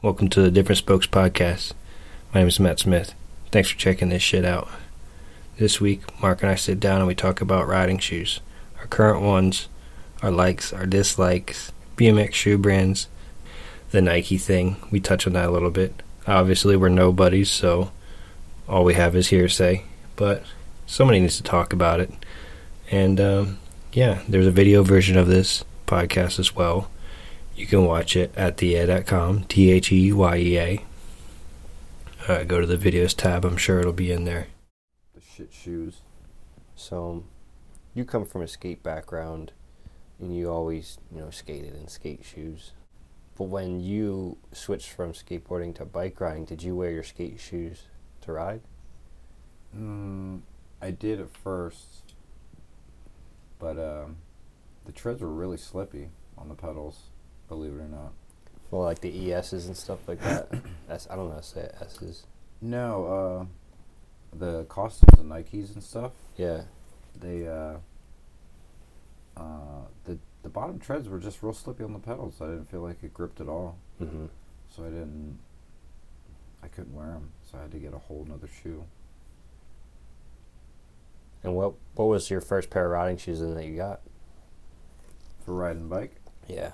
Welcome to the Different Spokes podcast. My name is Matt Smith. Thanks for checking this shit out. This week, Mark and I sit down and we talk about riding shoes. Our current ones, our likes, our dislikes, BMX shoe brands, the Nike thing. We touch on that a little bit. Obviously, we're nobodies, so all we have is hearsay. But somebody needs to talk about it. And um, yeah, there's a video version of this podcast as well. You can watch it at theyeah.com, T H E Y E A. Uh, go to the videos tab, I'm sure it'll be in there. the shit shoes. So, you come from a skate background and you always, you know, skated in skate shoes. But when you switched from skateboarding to bike riding, did you wear your skate shoes to ride? Mm, I did at first, but um, the treads were really slippy on the pedals. Believe it or not. Well, like the ESs and stuff like that. S, I don't know how to say. S's. No, uh, the Kostons and Nikes and stuff. Yeah. They uh, uh, the the bottom treads were just real slippy on the pedals. I didn't feel like it gripped at all, Mm-hmm. so I didn't. I couldn't wear them, so I had to get a whole nother shoe. And what what was your first pair of riding shoes then that you got? For riding bike. Yeah.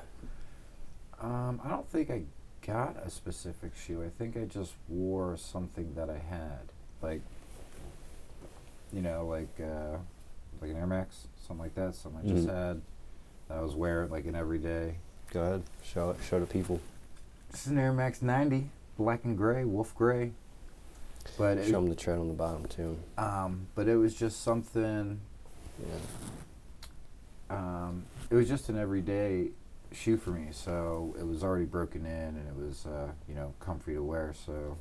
Um, I don't think I got a specific shoe. I think I just wore something that I had, like, you know, like uh, like an Air Max, something like that. Something I just Mhm. had that I was wearing like an everyday. Go ahead. Show it. Show the people. Just an Air Max 90, black and gray, wolf gray. But it, Show them the tread on the bottom too. um, but it was just something. Yeah. Um, it was just an everyday shoe for me, so it was already broken in and it was, uh, you know, comfy to wear. So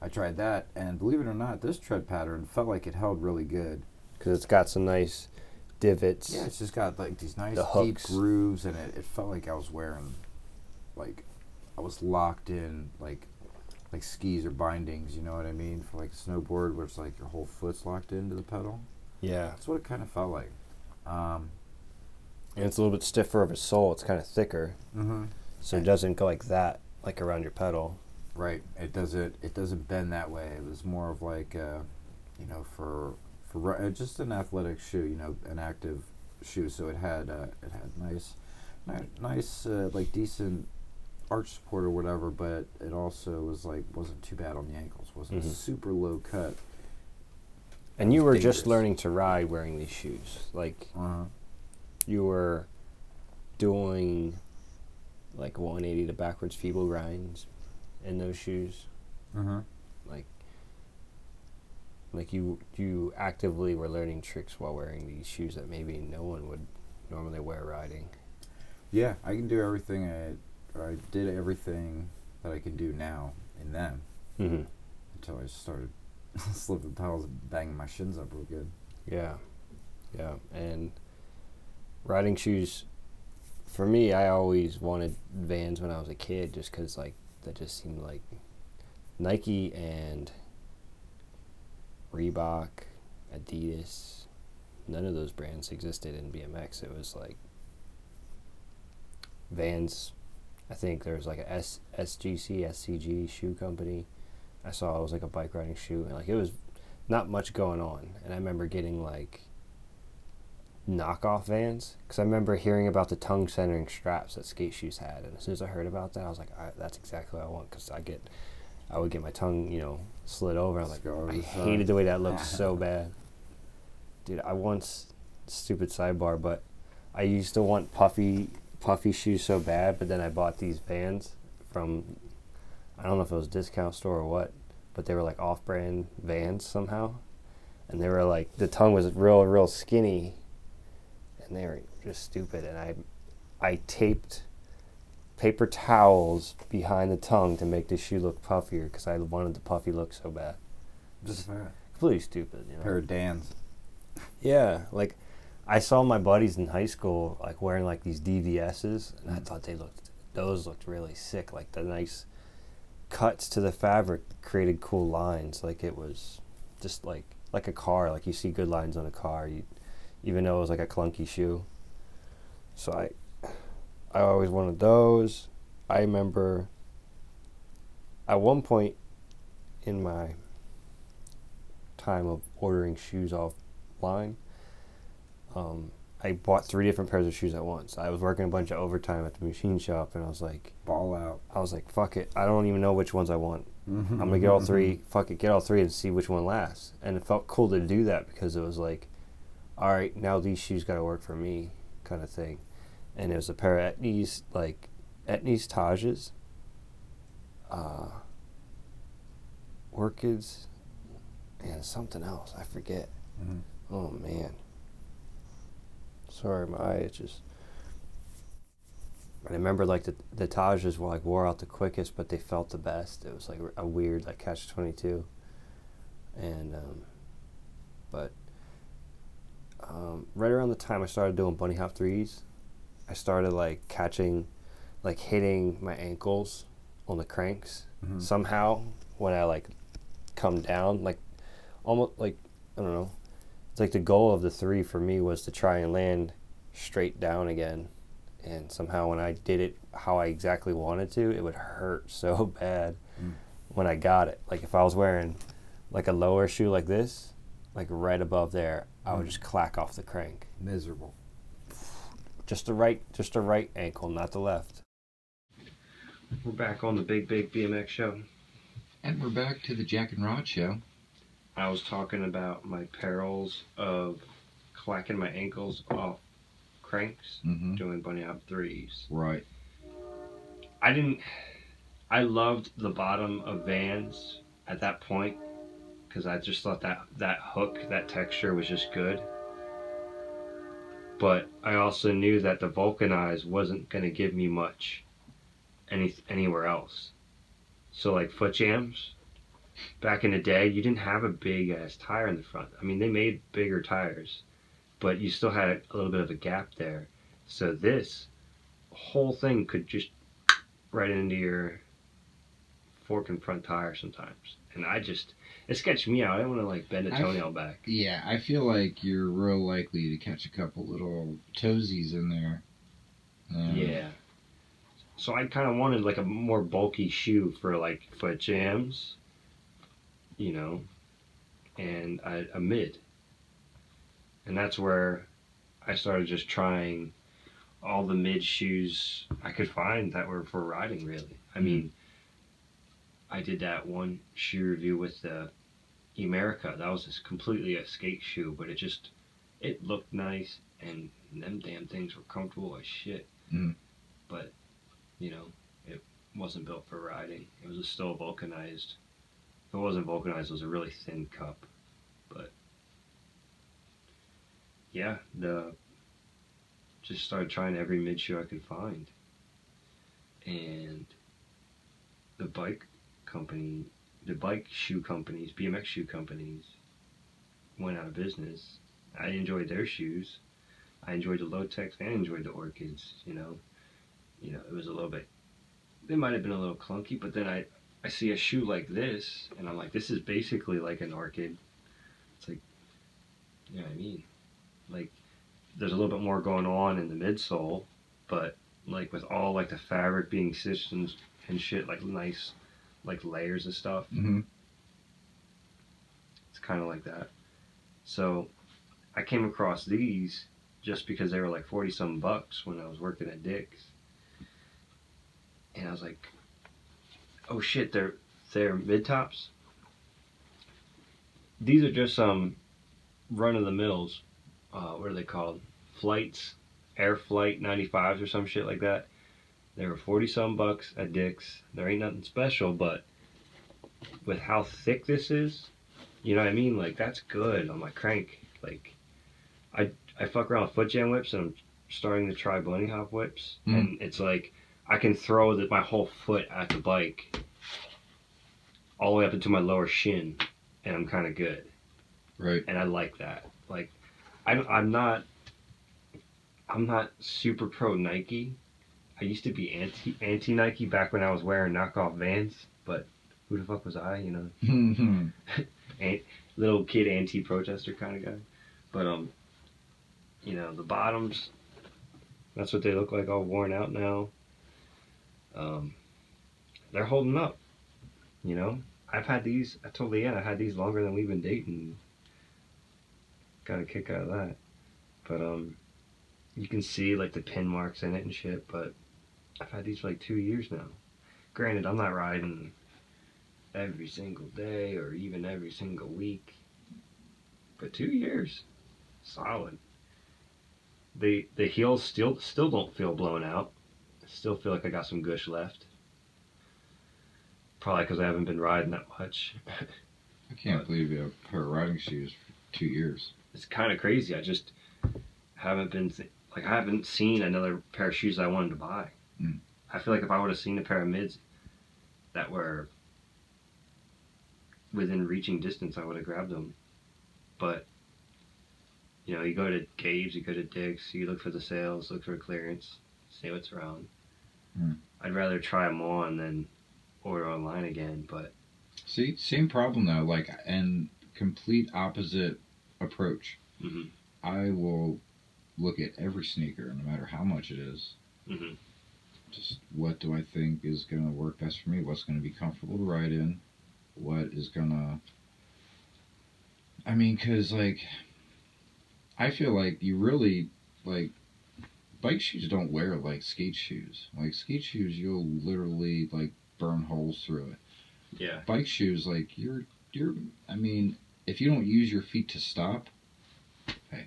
I tried that, and believe it or not, this tread pattern felt like it held really good. Because it's got some nice divots. Yeah, it's just got like these nice The deep grooves, and it, it felt like I was wearing, like, I was locked in, like, like skis or bindings. You know what I mean? For like a snowboard, where it's like your whole foot's locked into the pedal. Yeah. That's what it kind of felt like. Um, And it's a little bit stiffer of a sole. It's kind of thicker, mm-hmm. so it doesn't go like that, like around your pedal. Right. It doesn't. It doesn't bend that way. It was more of like, uh, you know, for for uh, just an athletic shoe. You know, an active shoe. So it had uh, it had nice, ni- nice uh, like decent arch support or whatever. But it also was like wasn't too bad on the ankles. wasn't Mhm. super low cut. And you were just learning to ride wearing these shoes. Like Uh-huh. You were doing like 180 to backwards feeble grinds in those shoes. Uh-huh. Like like you you actively were learning tricks while wearing these shoes that maybe no one would normally wear riding. Yeah, I can do everything. I or I did everything that I can do now in them Mm-hmm. until I started slipping pedals and banging my shins up real good. Yeah, yeah, and riding shoes. For me, I always wanted Vans when I was a kid, just because like that just seemed like Nike and Reebok, Adidas. None of those brands existed in BMX. It was like Vans. I think there was like a S, SGC, SCG shoe company. I saw it was like a bike riding shoe, and like it was not much going on. And I remember getting like knockoff vans because I remember hearing about the tongue centering straps that skate shoes had. And as soon as I heard about that, I was like, I, that's exactly what I want because I get, I would get my tongue, you know, slid over. I was like, I hated the way that looked so bad. Dude, I once, stupid sidebar, but I used to want puffy, puffy shoes so bad, but then I bought these vans from, I don't know if it was a discount store or what, but they were like off-brand vans somehow, and they were like the tongue was real, real skinny, and they were just stupid. And I, I taped paper towels behind the tongue to make the shoe look puffier because I wanted the puffy look so bad. Just Completely stupid, you know. pair of Dan's. Yeah, like I saw my buddies in high school like wearing like these DVSs, and I thought they looked those looked really sick. Like the nice cuts to the fabric created cool lines. Like it was just like like a car. Like you see good lines on a car, you, even though it was like a clunky shoe. So I I always wanted those. I remember at one point in my time of ordering shoes offline, um, I bought three different pairs of shoes at once. I was working a bunch of overtime at the machine shop, and I was like, Ball out. I was like, fuck it, I don't even know which ones I want. Mm-hmm. I'm gonna get all three. Fuck it, get all three and see which one lasts. And it felt cool to do that because it was like, all right, now these shoes got to work for me, kind of thing. And it was a pair of Etnies, like Etnies Tages, uh, Orchids, and something else. I forget. Mhm. Oh man. Sorry, my eye itches. I remember like the the Tajes were like wore out the quickest, but they felt the best. It was like a weird like catch twenty two. And um, but um, right around the time I started doing bunny hop threes, I started like catching, like hitting my ankles on the cranks Mhm. somehow when I like come down, like almost like I don't know. It's like the goal of the three for me was to try and land straight down again, and somehow when I did it how I exactly wanted to, it would hurt so bad Mm. when I got it. Like if I was wearing like a lower shoe like this, like right above there, I would Mm. just clack off the crank. Miserable. Just the right, just the right ankle, not the left. We're back on the Big Big BMX show. And we're back to the Jack and Rod show. I was talking about my perils of clacking my ankles off cranks Mm-hmm. doing bunny hop threes. Right. I didn't. I loved the bottom of Vans at that point because I just thought that that hook, that texture was just good. But I also knew that the vulcanized wasn't going to give me much any anywhere else. So like foot jams, back in the day, you didn't have a big ass tire in the front. I mean, they made bigger tires, but you still had a little bit of a gap there. So this whole thing could just right into your fork and front tire sometimes. And I just it sketched me out. I want to like bend a I- toenail back. Yeah, I feel like you're real likely to catch a couple little toesies in there. Um, Yeah. So I kind of wanted like a more bulky shoe for like foot jams, you know, and a, a mid. And that's where I started just trying all the mid shoes I could find that were for riding, really. I mean, I did that one shoe review with the Emerica. That was just completely a skate shoe, but it just, it looked nice and them damn things were comfortable as shit. Mm. But, you know, it wasn't built for riding. It was still vulcanized. If it wasn't vulcanized, it was a really thin cup. But, yeah, the just started trying every mid shoe I could find. And the bike company, the bike shoe companies, BMX shoe companies, went out of business. I enjoyed their shoes. I enjoyed the Low-Techs and enjoyed the Orchids. You know, you know, it was a little bit. They might have been a little clunky, but then I, I see a shoe like this, and I'm like, this is basically like an Orchid. It's like, you know what I mean? Like, there's a little bit more going on in the midsole, but like with all like the fabric being stitched and shit, like nice, like layers of stuff. hmm It's kind of like that. So I came across these just because they were like 40 some bucks when I was working at Dick's. And I was like, oh shit, they're, they're mid tops. These are just some run of the mills. Uh, what are they called? Flights, Air Flight 95s or some shit like that. They were 40 some bucks at Dick's. There ain't nothing special, but with how thick this is, you know what I mean? Like that's good on my crank. Like I I fuck around with foot jam whips and I'm starting to try bunny hop whips Mm. and it's like I can throw the, my whole foot at the bike all the way up into my lower shin and I'm kind of good Right. and I like that. Like I'm I'm not I'm not super pro Nike. I used to be anti anti Nike back when I was wearing knockoff Vans, but who the fuck was I? You know, Mhm. an- little kid anti-protester kind of guy. But um, you know, the bottoms, that's what they look like, all worn out now. Um, they're holding up. You know, I've had these. I told Leanne I had these longer than we've been dating. Got a kick out of that. But um, you can see like the pin marks in it and shit. But I've had these for like two years now. Granted, I'm not riding every single day or even every single week. But two years, solid. The the heels still still don't feel blown out. I Still feel like I got some gush left. Probably because I haven't been riding that much. I can't But- believe you have a pair of riding shoes for two years. it's kind of crazy. I just haven't been th- like I haven't seen another pair of shoes I wanted to buy. Mm. I feel like if I would have seen a pair of mids that were within reaching distance, I would have grabbed them. But you know, you go to Gabe's, you go to Dick's, you look for the sales, look for clearance, see what's around. Mm. I'd rather try them on than order online again. But See, same problem though. Like, and complete opposite approach. mhm, I will look at every sneaker, no matter how much it is. mhm, Just what do I think is going to work best for me? What's going to be comfortable to ride in? What is going to. I mean, because, like, I feel like you really, like, bike shoes don't wear like skate shoes. Like, skate shoes, you'll literally, like, burn holes through it. yeah, bike shoes like you're you're i mean if you don't use your feet to stop hey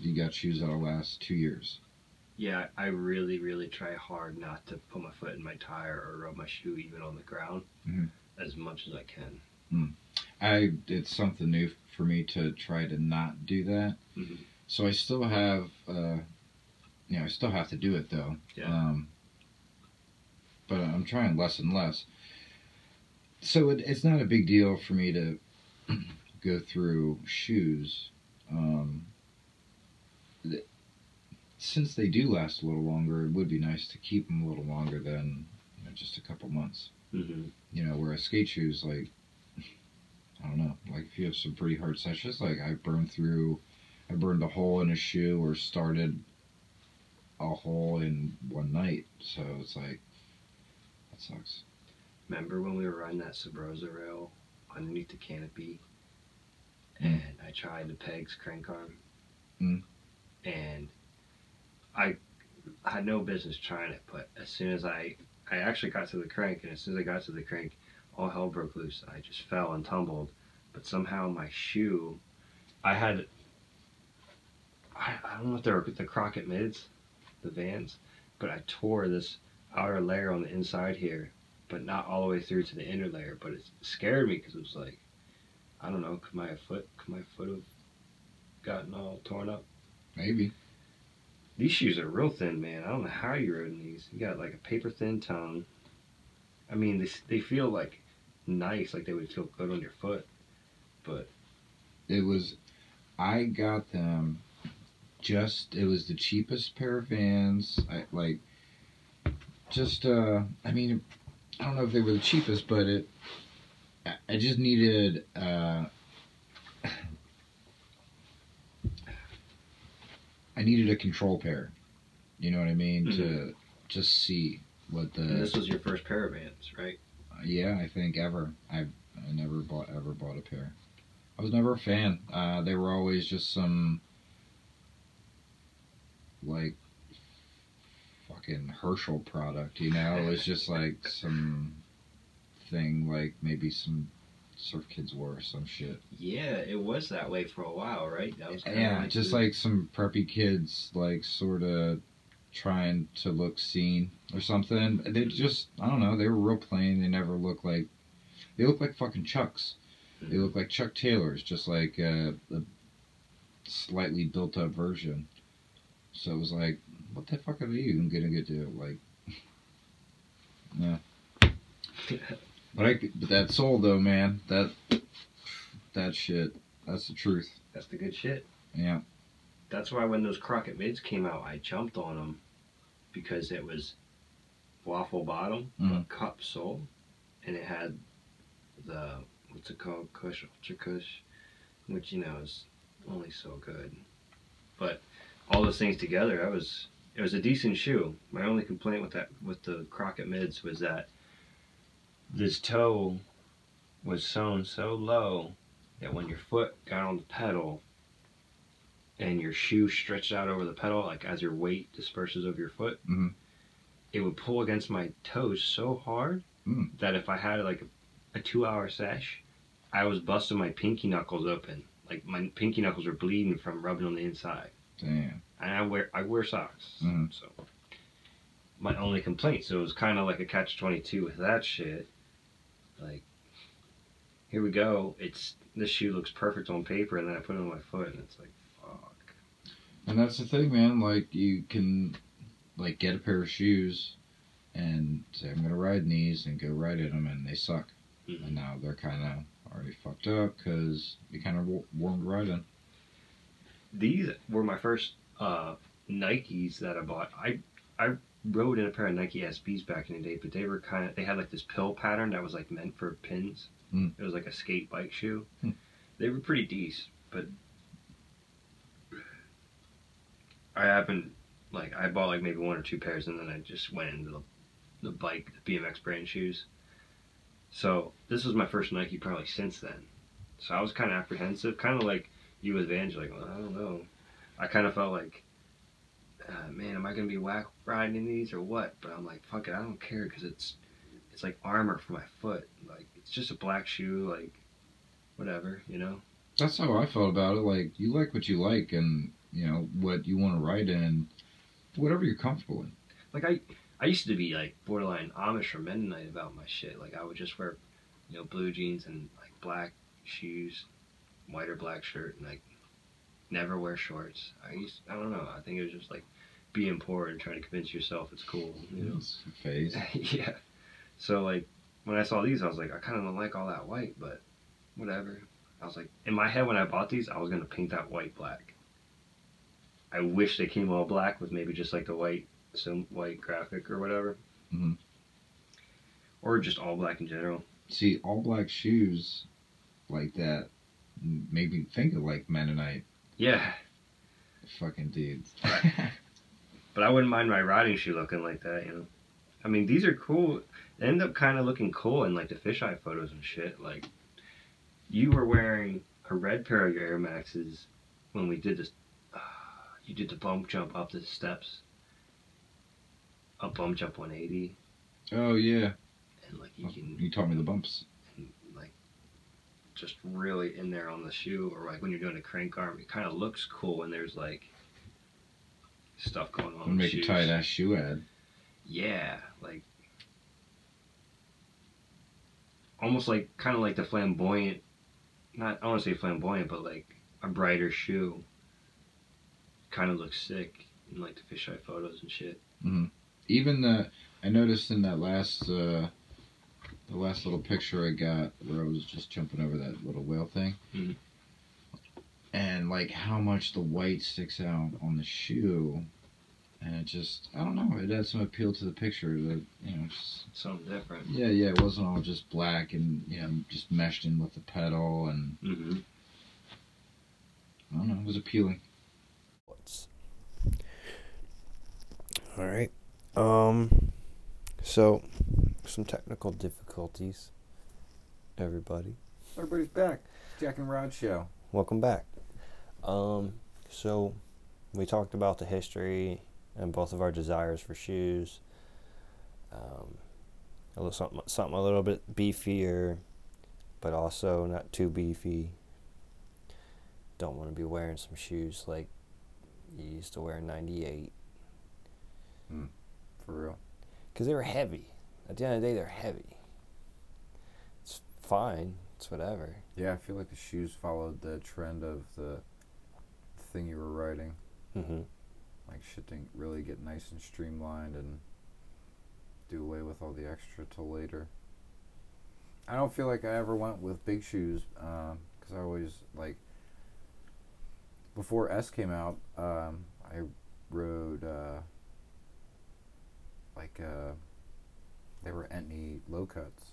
you got shoes that'll last two years Yeah, I really, really try hard not to put my foot in my tire or rub my shoe even on the ground Mhm. as much as I can. i it's something new for me to try to not do that Mhm. so i still have uh you know i still have to do it though Yeah. um but i'm trying less and less so it, it's not a big deal for me to go through shoes um since they do last a little longer it would be nice to keep them a little longer than you know, just a couple months. Hmm you know whereas skate shoes like i don't know like if you have some pretty hard sessions like i burned through i burned a hole in a shoe or started a hole in one night. So it's like that sucks. Remember when we were riding that Sabrosa rail underneath the canopy, Mm. and I tried the pegs crank arm, Mm. and I had no business trying it. But as soon as I, I actually got to the crank, and as soon as I got to the crank, all hell broke loose. I just fell and tumbled, but somehow my shoe, I had. I, I don't know if they're the Crockett mids, the Vans, but I tore this outer layer on the inside here but not all the way through to the inner layer. But it scared me because it was like, I don't know, could my foot, could my foot have gotten all torn up? maybe These shoes are real thin, man. I don't know how you rode in these. You got like a paper thin tongue. I mean, they they feel like nice, like they would feel good on your foot. But it was i got them just it was the cheapest pair of vans i like just uh i mean i don't know if they were the cheapest but it i just needed uh i needed a control pair you know what i mean to just see what the and this was your first pair of Vans, right? yeah, I think ever. I I never bought ever bought a pair. I was never a fan. Uh, they were always just some like fucking Herschel product, you know. It was just like some thing like maybe some surf kids wore or some shit. Yeah, it was that way for a while, right? That was Yeah, just like some preppy kids, like sort of trying to look seen or something. They just, I don't know, they were real plain. They never looked like, they look like fucking Chucks. They look like Chuck Taylors, just like uh, a slightly built up version. So it was like, what the fuck are you even gonna get to? Like, yeah. But I, but that soul though, man, that that shit, that's the truth. That's the good shit. Yeah. That's why when those Crockett mids came out, I jumped on them because it was waffle bottom, Mhm. but cup sole, and it had the what's it called, Kush UltraCush, which you know is only so good. But all those things together, I was it was a decent shoe. My only complaint with that with the Crockett mids was that this toe was sewn so low that when your foot got on the pedal and your shoe stretched out over the pedal, like as your weight disperses over your foot, Mhm. it would pull against my toes so hard Mm. that if I had like a, a two hour sesh, I was busting my pinky knuckles open. Like my pinky knuckles were bleeding from rubbing on the inside. Damn. And I wear I wear socks. Mhm. So my only complaint. So it was kind of like a catch twenty two with that shit. Like here we go. It's this shoe looks perfect on paper, and then I put it on my foot, and it's like fuck. And that's the thing, man. Like you can, like, get a pair of shoes, and say I'm gonna ride in these, and go ride in them, and they suck. Mhm. And now they're kind of already fucked up because you kind of warmed right in. These were my first uh, Nikes that I bought. I I rode in a pair of Nike SBs back in the day, but they were kind of they had like this pill pattern that was like meant for pins. Mm. It was like a skate bike shoe. Hmm. They were pretty decent, but I haven't like I bought like maybe one or two pairs, and then I just went into the the bike, the BMX brand shoes. So this was my first Nike probably since then. So I was kind of apprehensive, kind of like you with Vans, like well, I don't know. I kind of felt like, uh, man, am I gonna be whack riding these or what? But I'm like, fuck it, I don't care because it's it's like armor for my foot. Like it's just a black shoe, like whatever, you know. That's how I felt about it. Like you like what you like, and you know what you want to ride in, whatever you're comfortable in. Like I I used to be like borderline Amish or Mennonite about my shit. Like I would just wear, you know, blue jeans and like black shoes, white or black shirt, and like never wear shorts. I used I don't know. I think it was just like being poor and trying to convince yourself it's cool. You know. It's a phase. yeah. So like when I saw these, I was like, I kind of don't like all that white, but whatever. I was like, in my head when I bought these, I was gonna paint that white black. I wish they came all black with maybe just like the white, some white graphic or whatever, mm-hmm. or just all black in general. See, all black shoes like that made me think of like Mennonite Yeah, fucking dudes. but I wouldn't mind my riding shoe looking like that, you know. I mean, these are cool. They end up kind of looking cool in like the fisheye photos and shit. Like, you were wearing a red pair of your Air Maxes when we did this. Uh, you did the bump jump up the steps. A bump jump 180, oh yeah, and like you can you taught me the bumps. Just really in there on the shoe, or like when you're doing a crank arm, it kind of looks cool when there's like stuff going on. Make a shoes. tight ass shoe ad. Yeah, like almost like kind of like the flamboyant. Not I want to say flamboyant, but like a brighter shoe. Kind of looks sick in like the fisheye photos and shit. mm-hmm. Even the I noticed in that last uh the last little picture I got where I was just jumping over that little whale thing. Mhm. And like how much the white sticks out on the shoe. And it just I don't know, it had some appeal to the picture that you know just, Something different. yeah, yeah, it wasn't all just black and you know, just meshed in with the pedal and hmm I don't know, it was appealing. What's all right? Um, so some technical difficulties. Everybody, Everybody's back. Jack and Rod show. welcome back. Um, so we talked about the history and both of our desires for shoes. Um, a little something, something a little bit beefier, but also not too beefy. Don't want to be wearing some shoes like you used to wear in '98 For real. because they were heavy. At the end of the day, they're heavy. It's fine. It's whatever. Yeah, I feel like the shoes followed the trend of the thing you were writing. Mm-hmm. Like shit didn't really get nice and streamlined and do away with all the extra till later. I don't feel like I ever went with big shoes because I always like before S came out. Um, I rode uh, like uh, they were Etnies low cuts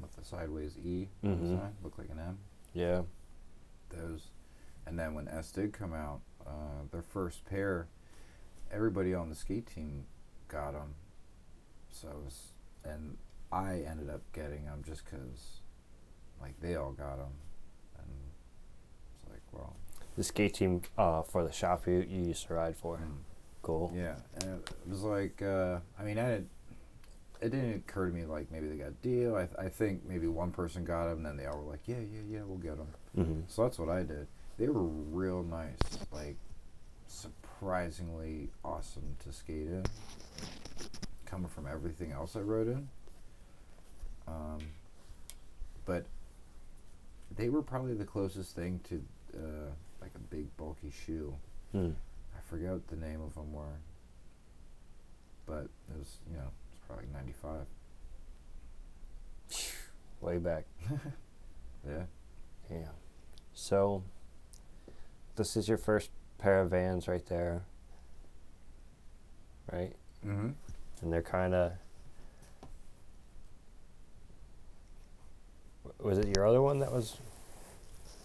with the sideways E Mhm. design, looked like an M Yeah. those. And then when S did come out, uh, their first pair, everybody on the skate team got them. So it was, and I ended up getting them just because, like, they all got them, and it's like, well, The skate team uh, for the shop you, you used to ride for. mm, Cool. yeah, and it was like, uh, I mean, I didn't. It didn't occur to me like maybe they got a deal. I, th- I think maybe one person got them, and then they all were like, yeah, yeah, yeah, we'll get them. hmm So that's what I did. They were real nice, like surprisingly awesome to skate in. Coming from everything else I rode in, um, but they were probably the closest thing to uh, like a big bulky shoe. Mm. I forget what the name of them were, but it was you know probably ninety five. Way back. Yeah. Yeah. So, this is your first pair of vans right there. Right? Mm-hmm. And they're kind of. Was it your other one that was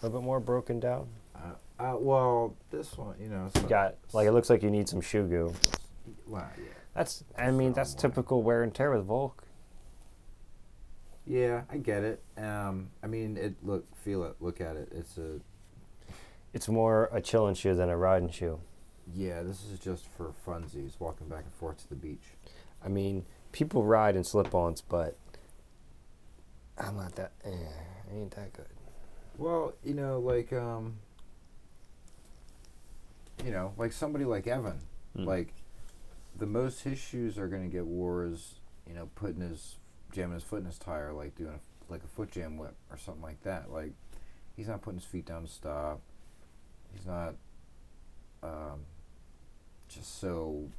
a little bit more broken down? Uh, uh, well, this one, you know, You got like it looks like you need some shoe goo. Well, yeah. That's I mean that's typical wear and tear with vulc. Yeah, I get it. Um, I mean, it look, feel it, look at it. It's a It's more a chilling shoe than a riding shoe. yeah. This is just for funsies, walking back and forth to the beach. I mean, people ride in slip-ons, but I'm not that. Eh, I ain't that good. Well, you know, like um, you know, like somebody like Evan, Mm. like the most his shoes are gonna get wore is you know putting his jamming his foot in his tire, like doing a, like a foot jam whip or something like that. Like he's not putting his feet down to stop. He's not um, just so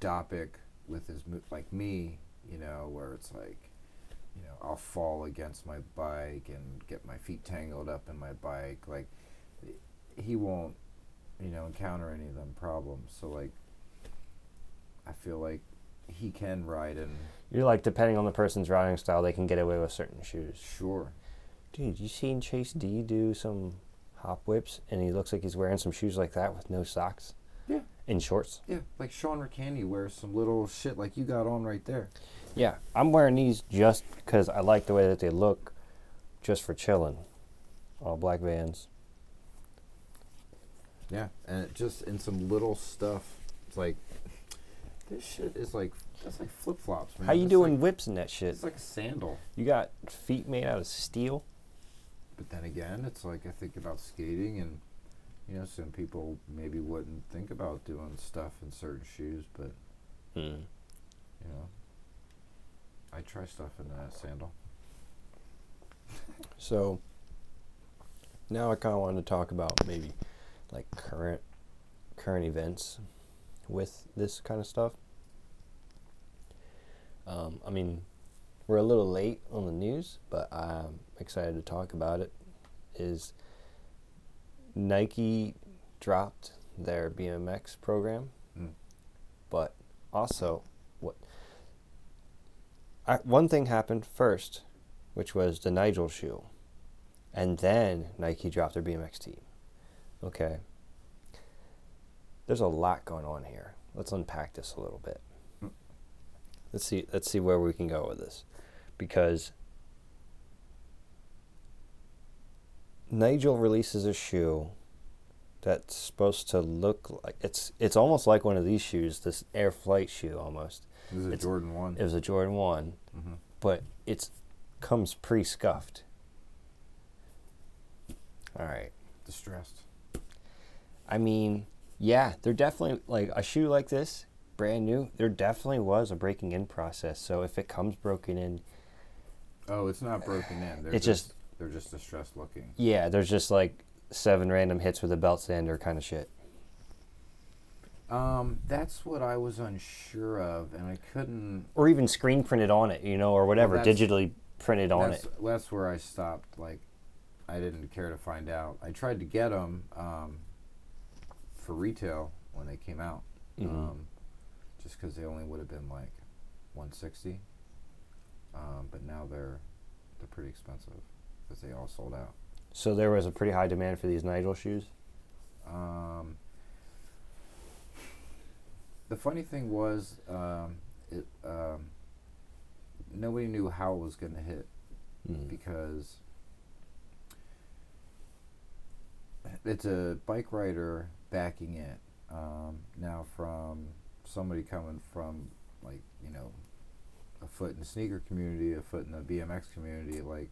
dopic with his mo- like me, you know, where it's like, you know, I'll fall against my bike and get my feet tangled up in my bike. Like he won't, you know, encounter any of them problems. So like, I feel like he can ride in. You're like depending on the person's riding style, they can get away with certain shoes. Sure. Dude, you seen Chase D do some hop whips, and he looks like he's wearing some shoes like that with no socks. Yeah. In shorts. Yeah, like Sean Ricany wears some little shit like you got on right there. Yeah, I'm wearing these just because I like the way that they look, just for chilling. All black Vans. Yeah, and it just in some little stuff. It's like this shit is like that's like flip flops, man. How you doing whips in that shit? it's like a sandal. You got feet made out of steel. But then again, it's like I think about skating, and you know, some people maybe wouldn't think about doing stuff in certain shoes, but Hmm. you know, I try stuff in a sandal. So now I kind of wanted to talk about maybe like current current events with this kind of stuff. Um, I mean, we're a little late on the news, but I'm excited to talk about it. Is Nike dropped their BMX program, Mm. but also what? I, one thing happened first, which was the Nigel shoe, and then Nike dropped their BMX team. Okay. There's a lot going on here. Let's unpack this a little bit. Let's see. Let's see where we can go with this, because Nigel releases a shoe that's supposed to look like it's it's almost like one of these shoes, this Air Flight shoe almost. This is a It's- Jordan one. It was a Jordan One, mm-hmm. but it's comes pre-scuffed. All right. Distressed. I mean, yeah, there definitely like a shoe like this, brand new. There definitely was a breaking in process. So if it comes broken in, Oh, it's not broken in. They're It's just- they're just distressed looking. yeah, there's just like seven random hits with a belt sander kind of shit. Um, that's what I was unsure of, and I couldn't. Or even screen printed on it, you know, or whatever, that's- digitally printed on that's, it. That's where I stopped. Like, I didn't care to find out. I tried to get them um, for retail when they came out, Mhm. um, just because they only would have been like 160. Um, but now they're they're pretty expensive because they all sold out. So there was a pretty high demand for these Nigel shoes. Um, the funny thing was, um, it um, nobody knew how it was going to hit Mm. because it's a bike rider backing it. Um, now, from somebody coming from like you know a foot in the sneaker community, a foot in the BMX community, like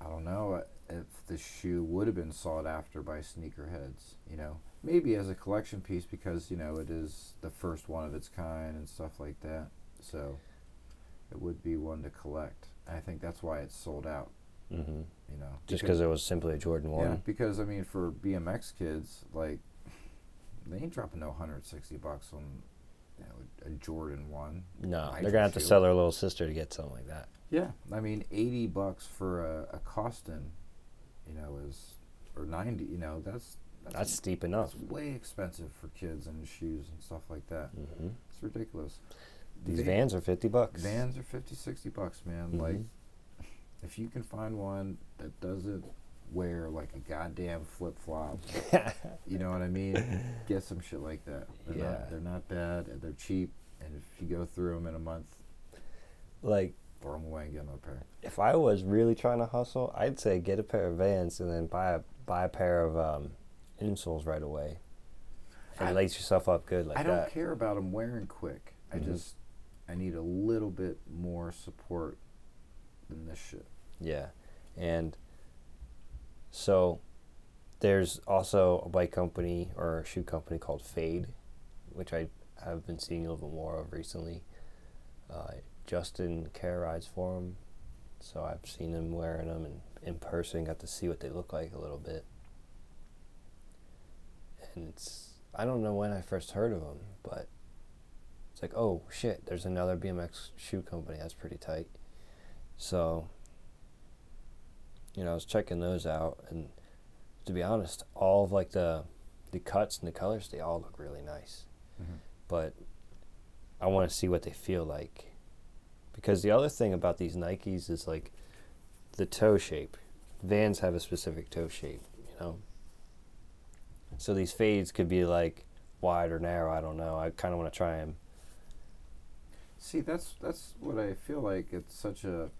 I don't know uh, if the shoe would have been sought after by sneakerheads. You know, maybe as a collection piece because you know it is the first one of its kind and stuff like that. So it would be one to collect. I think that's why it's sold out. Mm-hmm. You know, Just because it was simply a Jordan one. yeah, because I mean, for BMX kids, like they ain't dropping no 160 bucks on you know a Jordan one. No, they're gonna have to sell their little sister to get something like that. Yeah, I mean, 80 bucks for a, a Koston, you know, is or 90. You know, that's that's, That's steep enough. that's way expensive for kids and shoes and stuff like that. hmm It's ridiculous. These Va- vans are fifty bucks. Vans are 50, 60 bucks, man. Like, Mhm. If you can find one that doesn't wear like a goddamn flip flop, you know what I mean? Get some shit like that. They're Yeah. not, they're not bad. and They're cheap, and if you go through them in a month, like throw them away and get another pair. if I was really trying to hustle, I'd say get a pair of Vans and then buy a buy a pair of um, insoles right away, and I- lace yourself up good like I don't that. care about them wearing quick. I Mhm. just I need a little bit more support than this shit. Yeah, and so there's also a bike company or a shoe company called Fade, which I have been seeing a little bit more of recently. Uh, Justin Care rides for them, so I've seen him wearing them and in person, got to see what they look like a little bit. And it's I don't know when I first heard of them, but it's like oh shit, there's another BMX shoe company that's pretty tight. So you know, I was checking those out, and to be honest, all of like the the cuts and the colors, they all look really nice. Mhm. But I want to see what they feel like, because the other thing about these Nikes is like the toe shape. Vans have a specific toe shape, you know. So these fades could be like wide or narrow. I don't know. I kind of want to try them. See, that's that's what I feel like. It's such a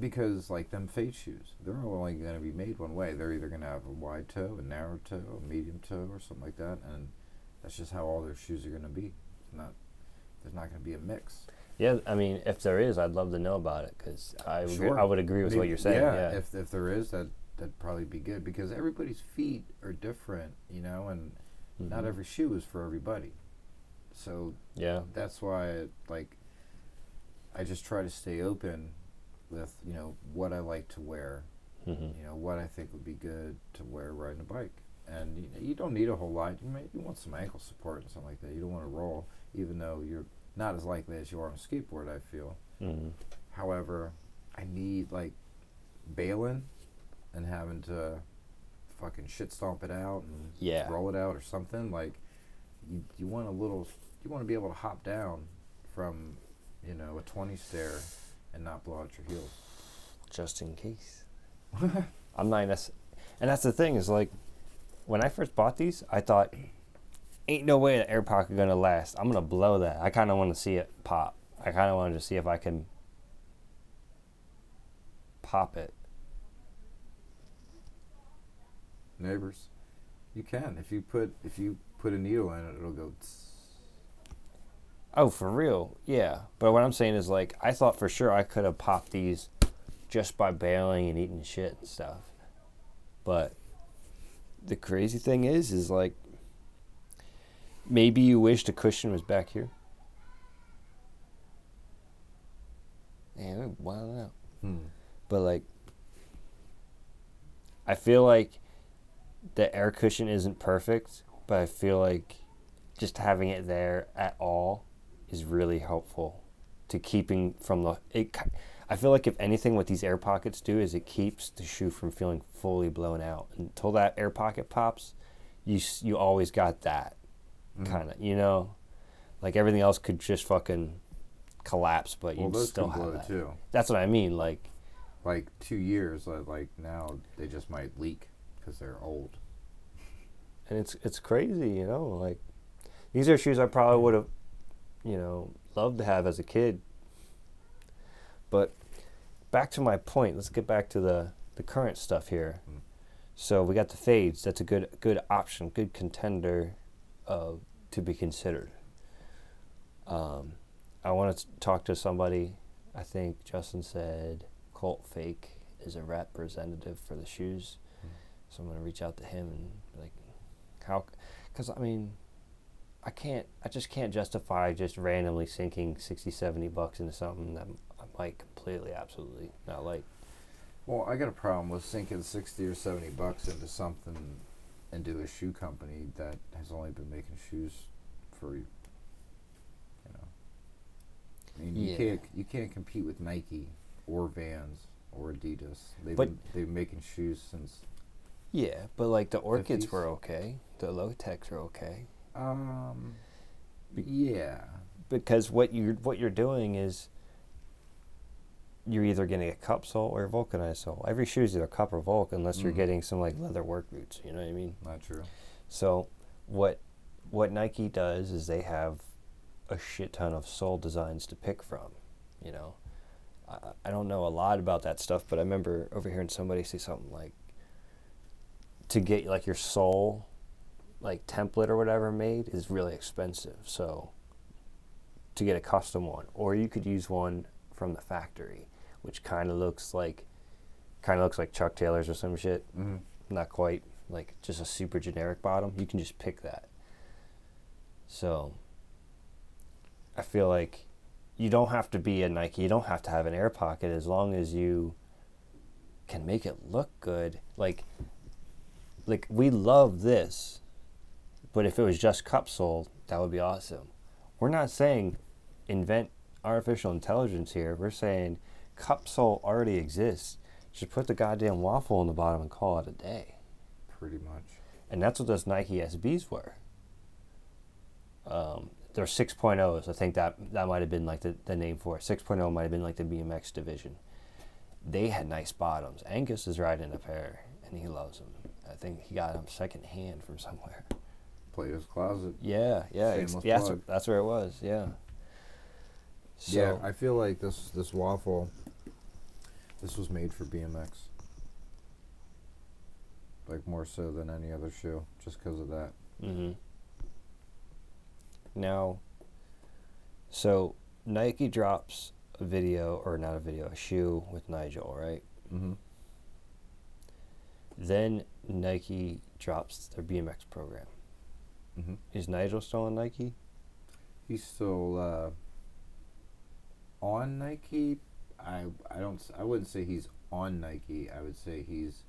because like them fade shoes, they're only going to be made one way. They're either going to have a wide toe, a narrow toe, a medium toe, or something like that, and that's just how all their shoes are going to be. It's not there's not going to be a mix. Yeah, I mean, if there is, I'd love to know about it because I would, Sure. I would agree with what you're saying. Yeah, If if there is, that that'd probably be good because everybody's feet are different, you know, and not Mhm. every shoe is for everybody. So Yeah, that's why like I just try to stay open with you know what I like to wear, hmm you know what I think would be good to wear riding a bike, and you, you don't need a whole lot. You may you want some ankle support and something like that. You don't want to roll, even though you're not as likely as you are on a skateboard. I feel. hmm However, I need like bailing and having to fucking shit stomp it out and Yeah. roll it out or something. Like you, you want a little, you want to be able to hop down from, you know, a twenty stair and not blow out your heels. just in case. I'm not necess- and that's the thing is like, when I first bought these, I thought, ain't no way the air pocket gonna last. I'm gonna blow that. I kind of want to see it pop. I kind of wanted to see if I can pop it. Neighbors, you can if you put if you put a needle in it, it'll go. tss. Oh, for real? Yeah. But what I'm saying is like, I thought for sure I could have popped these just by bailing and eating shit and stuff. But the crazy thing is, is like, maybe you wish the cushion was back here. Man, wild out. Hmm. But like, I feel like the air cushion isn't perfect, but I feel like just having it there at all is really helpful to keeping from the. It, I feel like if anything, what these air pockets do is it keeps the shoe from feeling fully blown out. Until that air pocket pops, you you always got that Mhm. kind of, you know, like everything else could just fucking collapse, but Well, you still can have blow that. too. That's what I mean. Like, Like two years, uh, like now they just might leak because they're old. and it's it's crazy, you know. Like, these are shoes I probably would have, you know, loved to have as a kid. But back to my point. Let's get back to the the current stuff here. Mm. So we got the fades. That's a good good option, good contender, uh, to be considered. Um, I want to talk to somebody. I think Justin said Colt Fake is a representative for the shoes. Mm. So I'm gonna reach out to him and like, how? Because I mean, I can't. I just can't justify just randomly sinking 60, 70 bucks into something that I might completely, absolutely not like. Well, I got a problem with sinking sixty or seventy bucks into something, into a shoe company that has only been making shoes for, you know. I mean, you Yeah. can't you can't compete with Nike or Vans or Adidas. They've But- been they've been making shoes since. Yeah, but like the orchids 50s? were okay. The low techs were okay. Um. Be- yeah. because what you're what you're doing is you're either getting a cup sole or a vulcanized sole. Every shoe is either cup or vulc unless you're Mhm. getting some like leather work boots. You know what I mean? Not true. So what what Nike does is they have a shit ton of sole designs to pick from. You know, I, I don't know a lot about that stuff, but I remember overhearing somebody say something like to get like your sole like template or whatever made is really expensive. So to get a custom one, or you could use one from the factory, which kind of looks like kind of looks like Chuck Taylor's or some shit. Mm-hmm. not quite like just a super generic bottom. You can just pick that. So i feel like you don't have to be a nike. You don't have to have an air pocket as long as you can make it look good. Like like we love this but if it was just cup sole that would be awesome we're not saying invent artificial intelligence here we're saying cup sole already exists just put the goddamn waffle on the bottom and call it a day. Pretty much. And that's what those Nike SBs were. Um, they're 6.0s. I think that that might have been like the, the name for it. 6.0 might have been like the BMX division. They had nice bottoms. Angus is riding a pair, and he loves them. I think he got them secondhand from somewhere. Plato's Closet. Yeah, yeah, yeah that's, plug. that's where it was. Yeah. So, yeah, I feel like this this waffle. This was made for BMX. Like more so than any other shoe, just because of that. hmm Now, so Nike drops a video, or not a video, a shoe with Nigel, right? Mm-hmm. Then Nike drops their BMX program. Mm-hmm. Is Nigel still on Nike? He's still uh, on Nike. I I don't I wouldn't say he's on Nike. I would say he's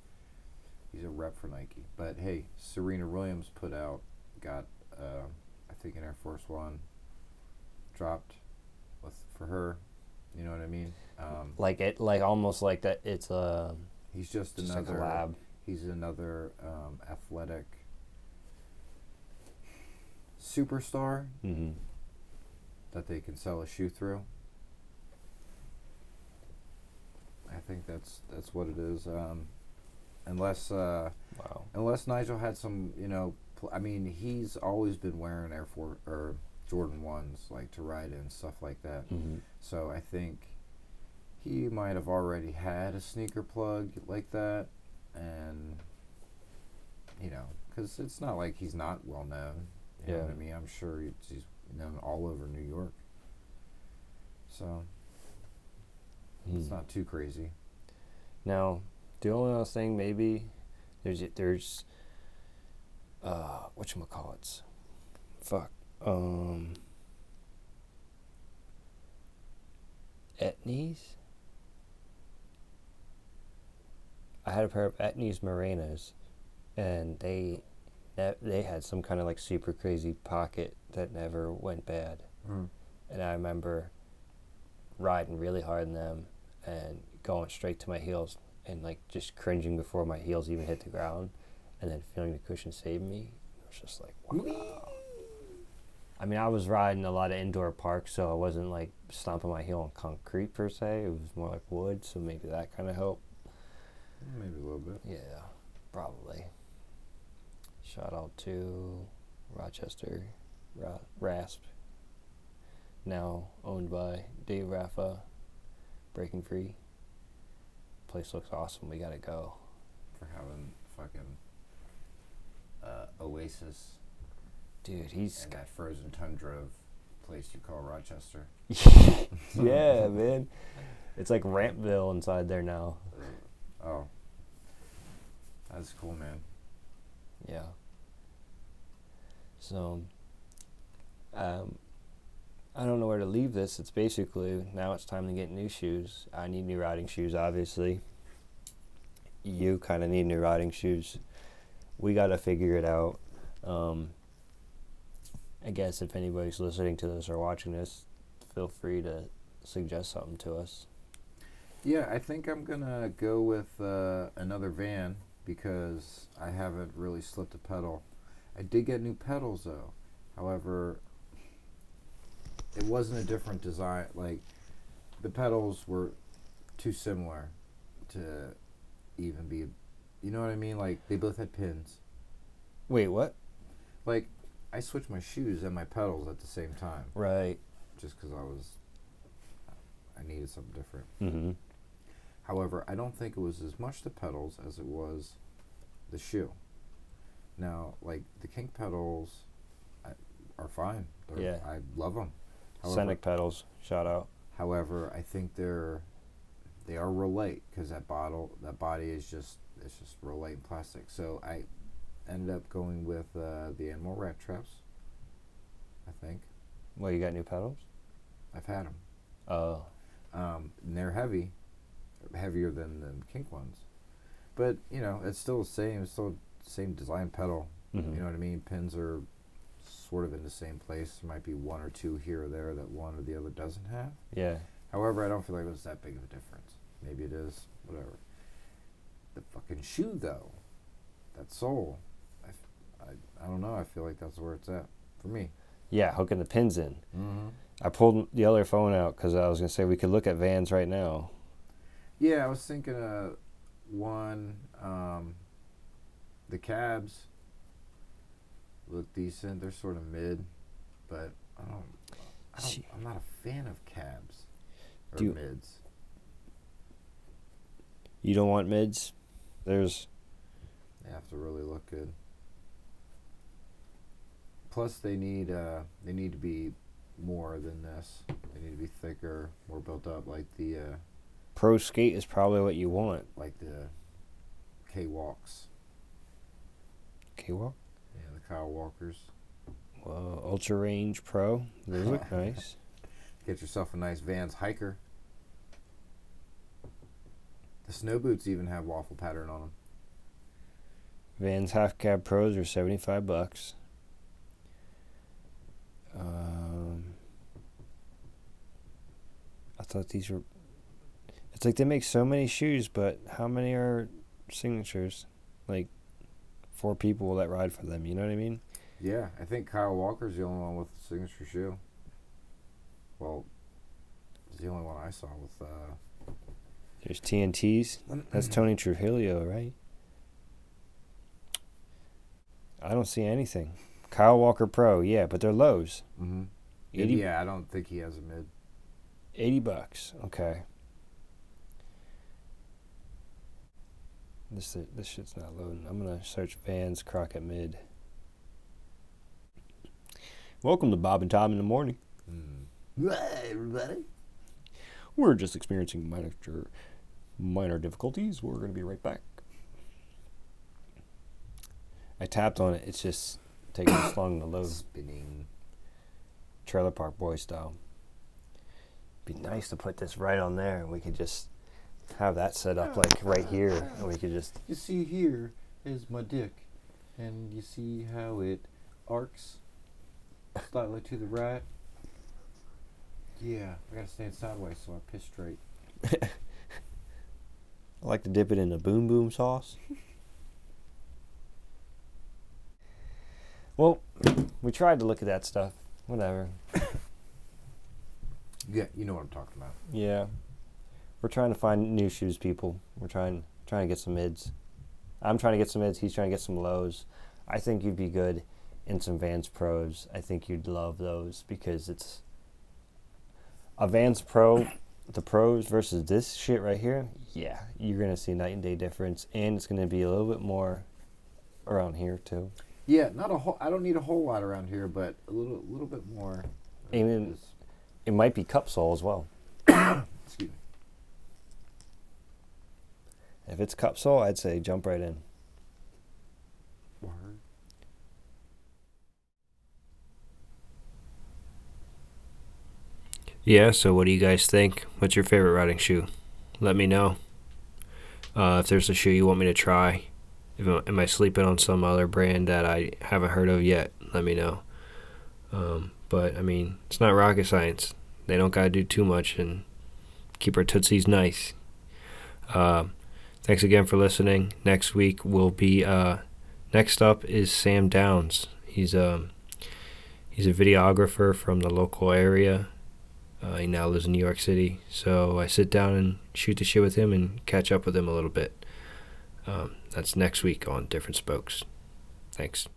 he's a rep for Nike. But hey, Serena Williams put out got uh, I think an Air Force One dropped with for her. You know what I mean? Um, Like it, like almost like that. It's a he's just, just another. He's another um, athletic superstar Mm-hmm. that they can sell a shoe through. I think that's that's what it is. Um, unless uh, Wow. unless Nigel had some, you know, pl- I mean, he's always been wearing Air Force or Jordan ones like to ride in stuff like that. Mm-hmm. So I think he might have already had a sneaker plug like that, and you know, because it's not like he's not well known. You know what Yeah. I mean? I'm sure he's known all over New York. So it's not too crazy. Now, the only other thing maybe there's there's uh what you call it? Fuck. Um Etnies? I had a pair of Etnies Maranas and they ne- they had some kind of like super crazy pocket that never went bad. Hmm. And I remember riding really hard in them and going straight to my heels and like just cringing before my heels even hit the ground and then feeling the cushion save me. It was just like, wow. I mean, I was riding a lot of indoor parks, so I wasn't like stomping my heel on concrete per se. It was more like wood, so maybe that kind of helped. Maybe a little bit. Yeah, probably. Shout out to Rochester Ra- Rasp, now owned by Dave Raffa, Breaking Free. Place looks awesome. We gotta go. for having fucking uh, Oasis Dude, he's and that frozen tundra of place you call Rochester. yeah, man. It's like Rampville inside there now. Oh, that's cool, man. Yeah. So, um, I don't know where to leave this. It's basically now it's time to get new shoes. I need new riding shoes, obviously. You kind of need new riding shoes. We got to figure it out. Um, I guess if anybody's listening to this or watching this, feel free to suggest something to us. Yeah, I think I'm gonna go with uh, another van because I haven't really slipped a pedal. I did get new pedals though. However, it wasn't a different design. Like the pedals were too similar to even be. You know what I mean? Like they both had pins. Wait, what? Like I switched my shoes and my pedals at the same time Right. just because I was. I needed something different. Mm-hmm. However, I don't think it was as much the pedals as it was the shoe. Now, like the kink pedals I, are fine. They're, Yeah. I love them. However, Scenic pedals. Shout out. however, I think they're they are real light because that bottle that body is just it's just real light and plastic. So I ended up going with uh, the animal rat traps. I think Well, you got new pedals? I've had them. Oh. um, and they're heavy, heavier than the kink ones. But you know, it's still the same. It's still same design pedal. Mhm. You know what I mean? Pins are sort of in the same place. There might be one or two here or there that one or the other doesn't have. Yeah. However, I don't feel like it's that big of a difference. Maybe it is. Whatever. The fucking shoe though, that sole, I, f- I, I don't know. I feel like that's where it's at for me. Yeah, hooking the pins in. Mm-hmm. I pulled the other phone out because I was gonna say we could look at vans right now. Yeah, I was thinking of one. Um, the cabs look decent. They're sort of mid, but I don't. I don't I'm not a fan of cabs or Do you- mids. You don't want mids? There's They have to really look good. Plus, they need uh, they need to be more than this. They need to be thicker, more built up, like the uh, pro skate is probably what you want. like the K walks. Okay, well, Yeah, the Kyle Walkers. well, Ultra Range Pro. Those look nice. Get yourself a nice Vans hiker. The snow boots even have waffle pattern on them. Vans half cab pros are seventy five bucks. Um, I thought these were. It's like they make so many shoes, but how many are signatures? Like four people that ride for them. You know what I mean? Yeah, I think Kyle Walker's the only one with a signature shoe. Well, it's the only one I saw with. Uh, There's TNTs. That's Tony Trujillo, right? I don't see anything. Kyle Walker Pro, yeah, but they're lows. hmm 80, Yeah, I don't think he has a mid. 80 bucks. Okay. This this shit's not loading. I'm gonna search Vans Crockett Mid. Welcome to Bob and Tom in the morning. Mm. Hey, everybody. We're just experiencing minor minor difficulties. We're gonna be right back. I tapped on it. It's just taking this long to load. Spinning. Trailer Park Boy style. Be nice to put this right on there, and we could just have that set up like right here, and we could just You see here is my dick, and you see how it arcs slightly to the right. Yeah, I gotta stand sideways so I piss straight. I like to dip it in the boom boom sauce. well, we tried to look at that stuff. Whatever. Yeah, you know what I'm talking about. Yeah. We're trying to find new shoes, people. We're trying trying to get some mids. I'm trying to get some mids. He's trying to get some lows. I think you'd be good in some Vans Pros. I think you'd love those because it's a Vans Pro, the Pros versus this shit right here. Yeah, you're gonna see night and day difference, and it's gonna be a little bit more around here too. Yeah, not a whole. I don't need a whole lot around here, but a little, little bit more. And just- It might be cup sole as well. excuse me. If it's cup sole, I'd say jump right in. Word. Yeah, so what do you guys think? What's your favorite riding shoe? Let me know. Uh, if there's a shoe you want me to try, if am I sleeping on some other brand that I haven't heard of yet? Let me know. Um, but I mean, it's not rocket science. They don't gotta do too much and keep our tootsies nice. Uh, thanks again for listening. Next week will be. Uh, next up is Sam Downs. He's um he's a videographer from the local area. Uh, he now lives in New York City, so I sit down and shoot the shit with him and catch up with him a little bit. Um, that's next week on Different Spokes. Thanks.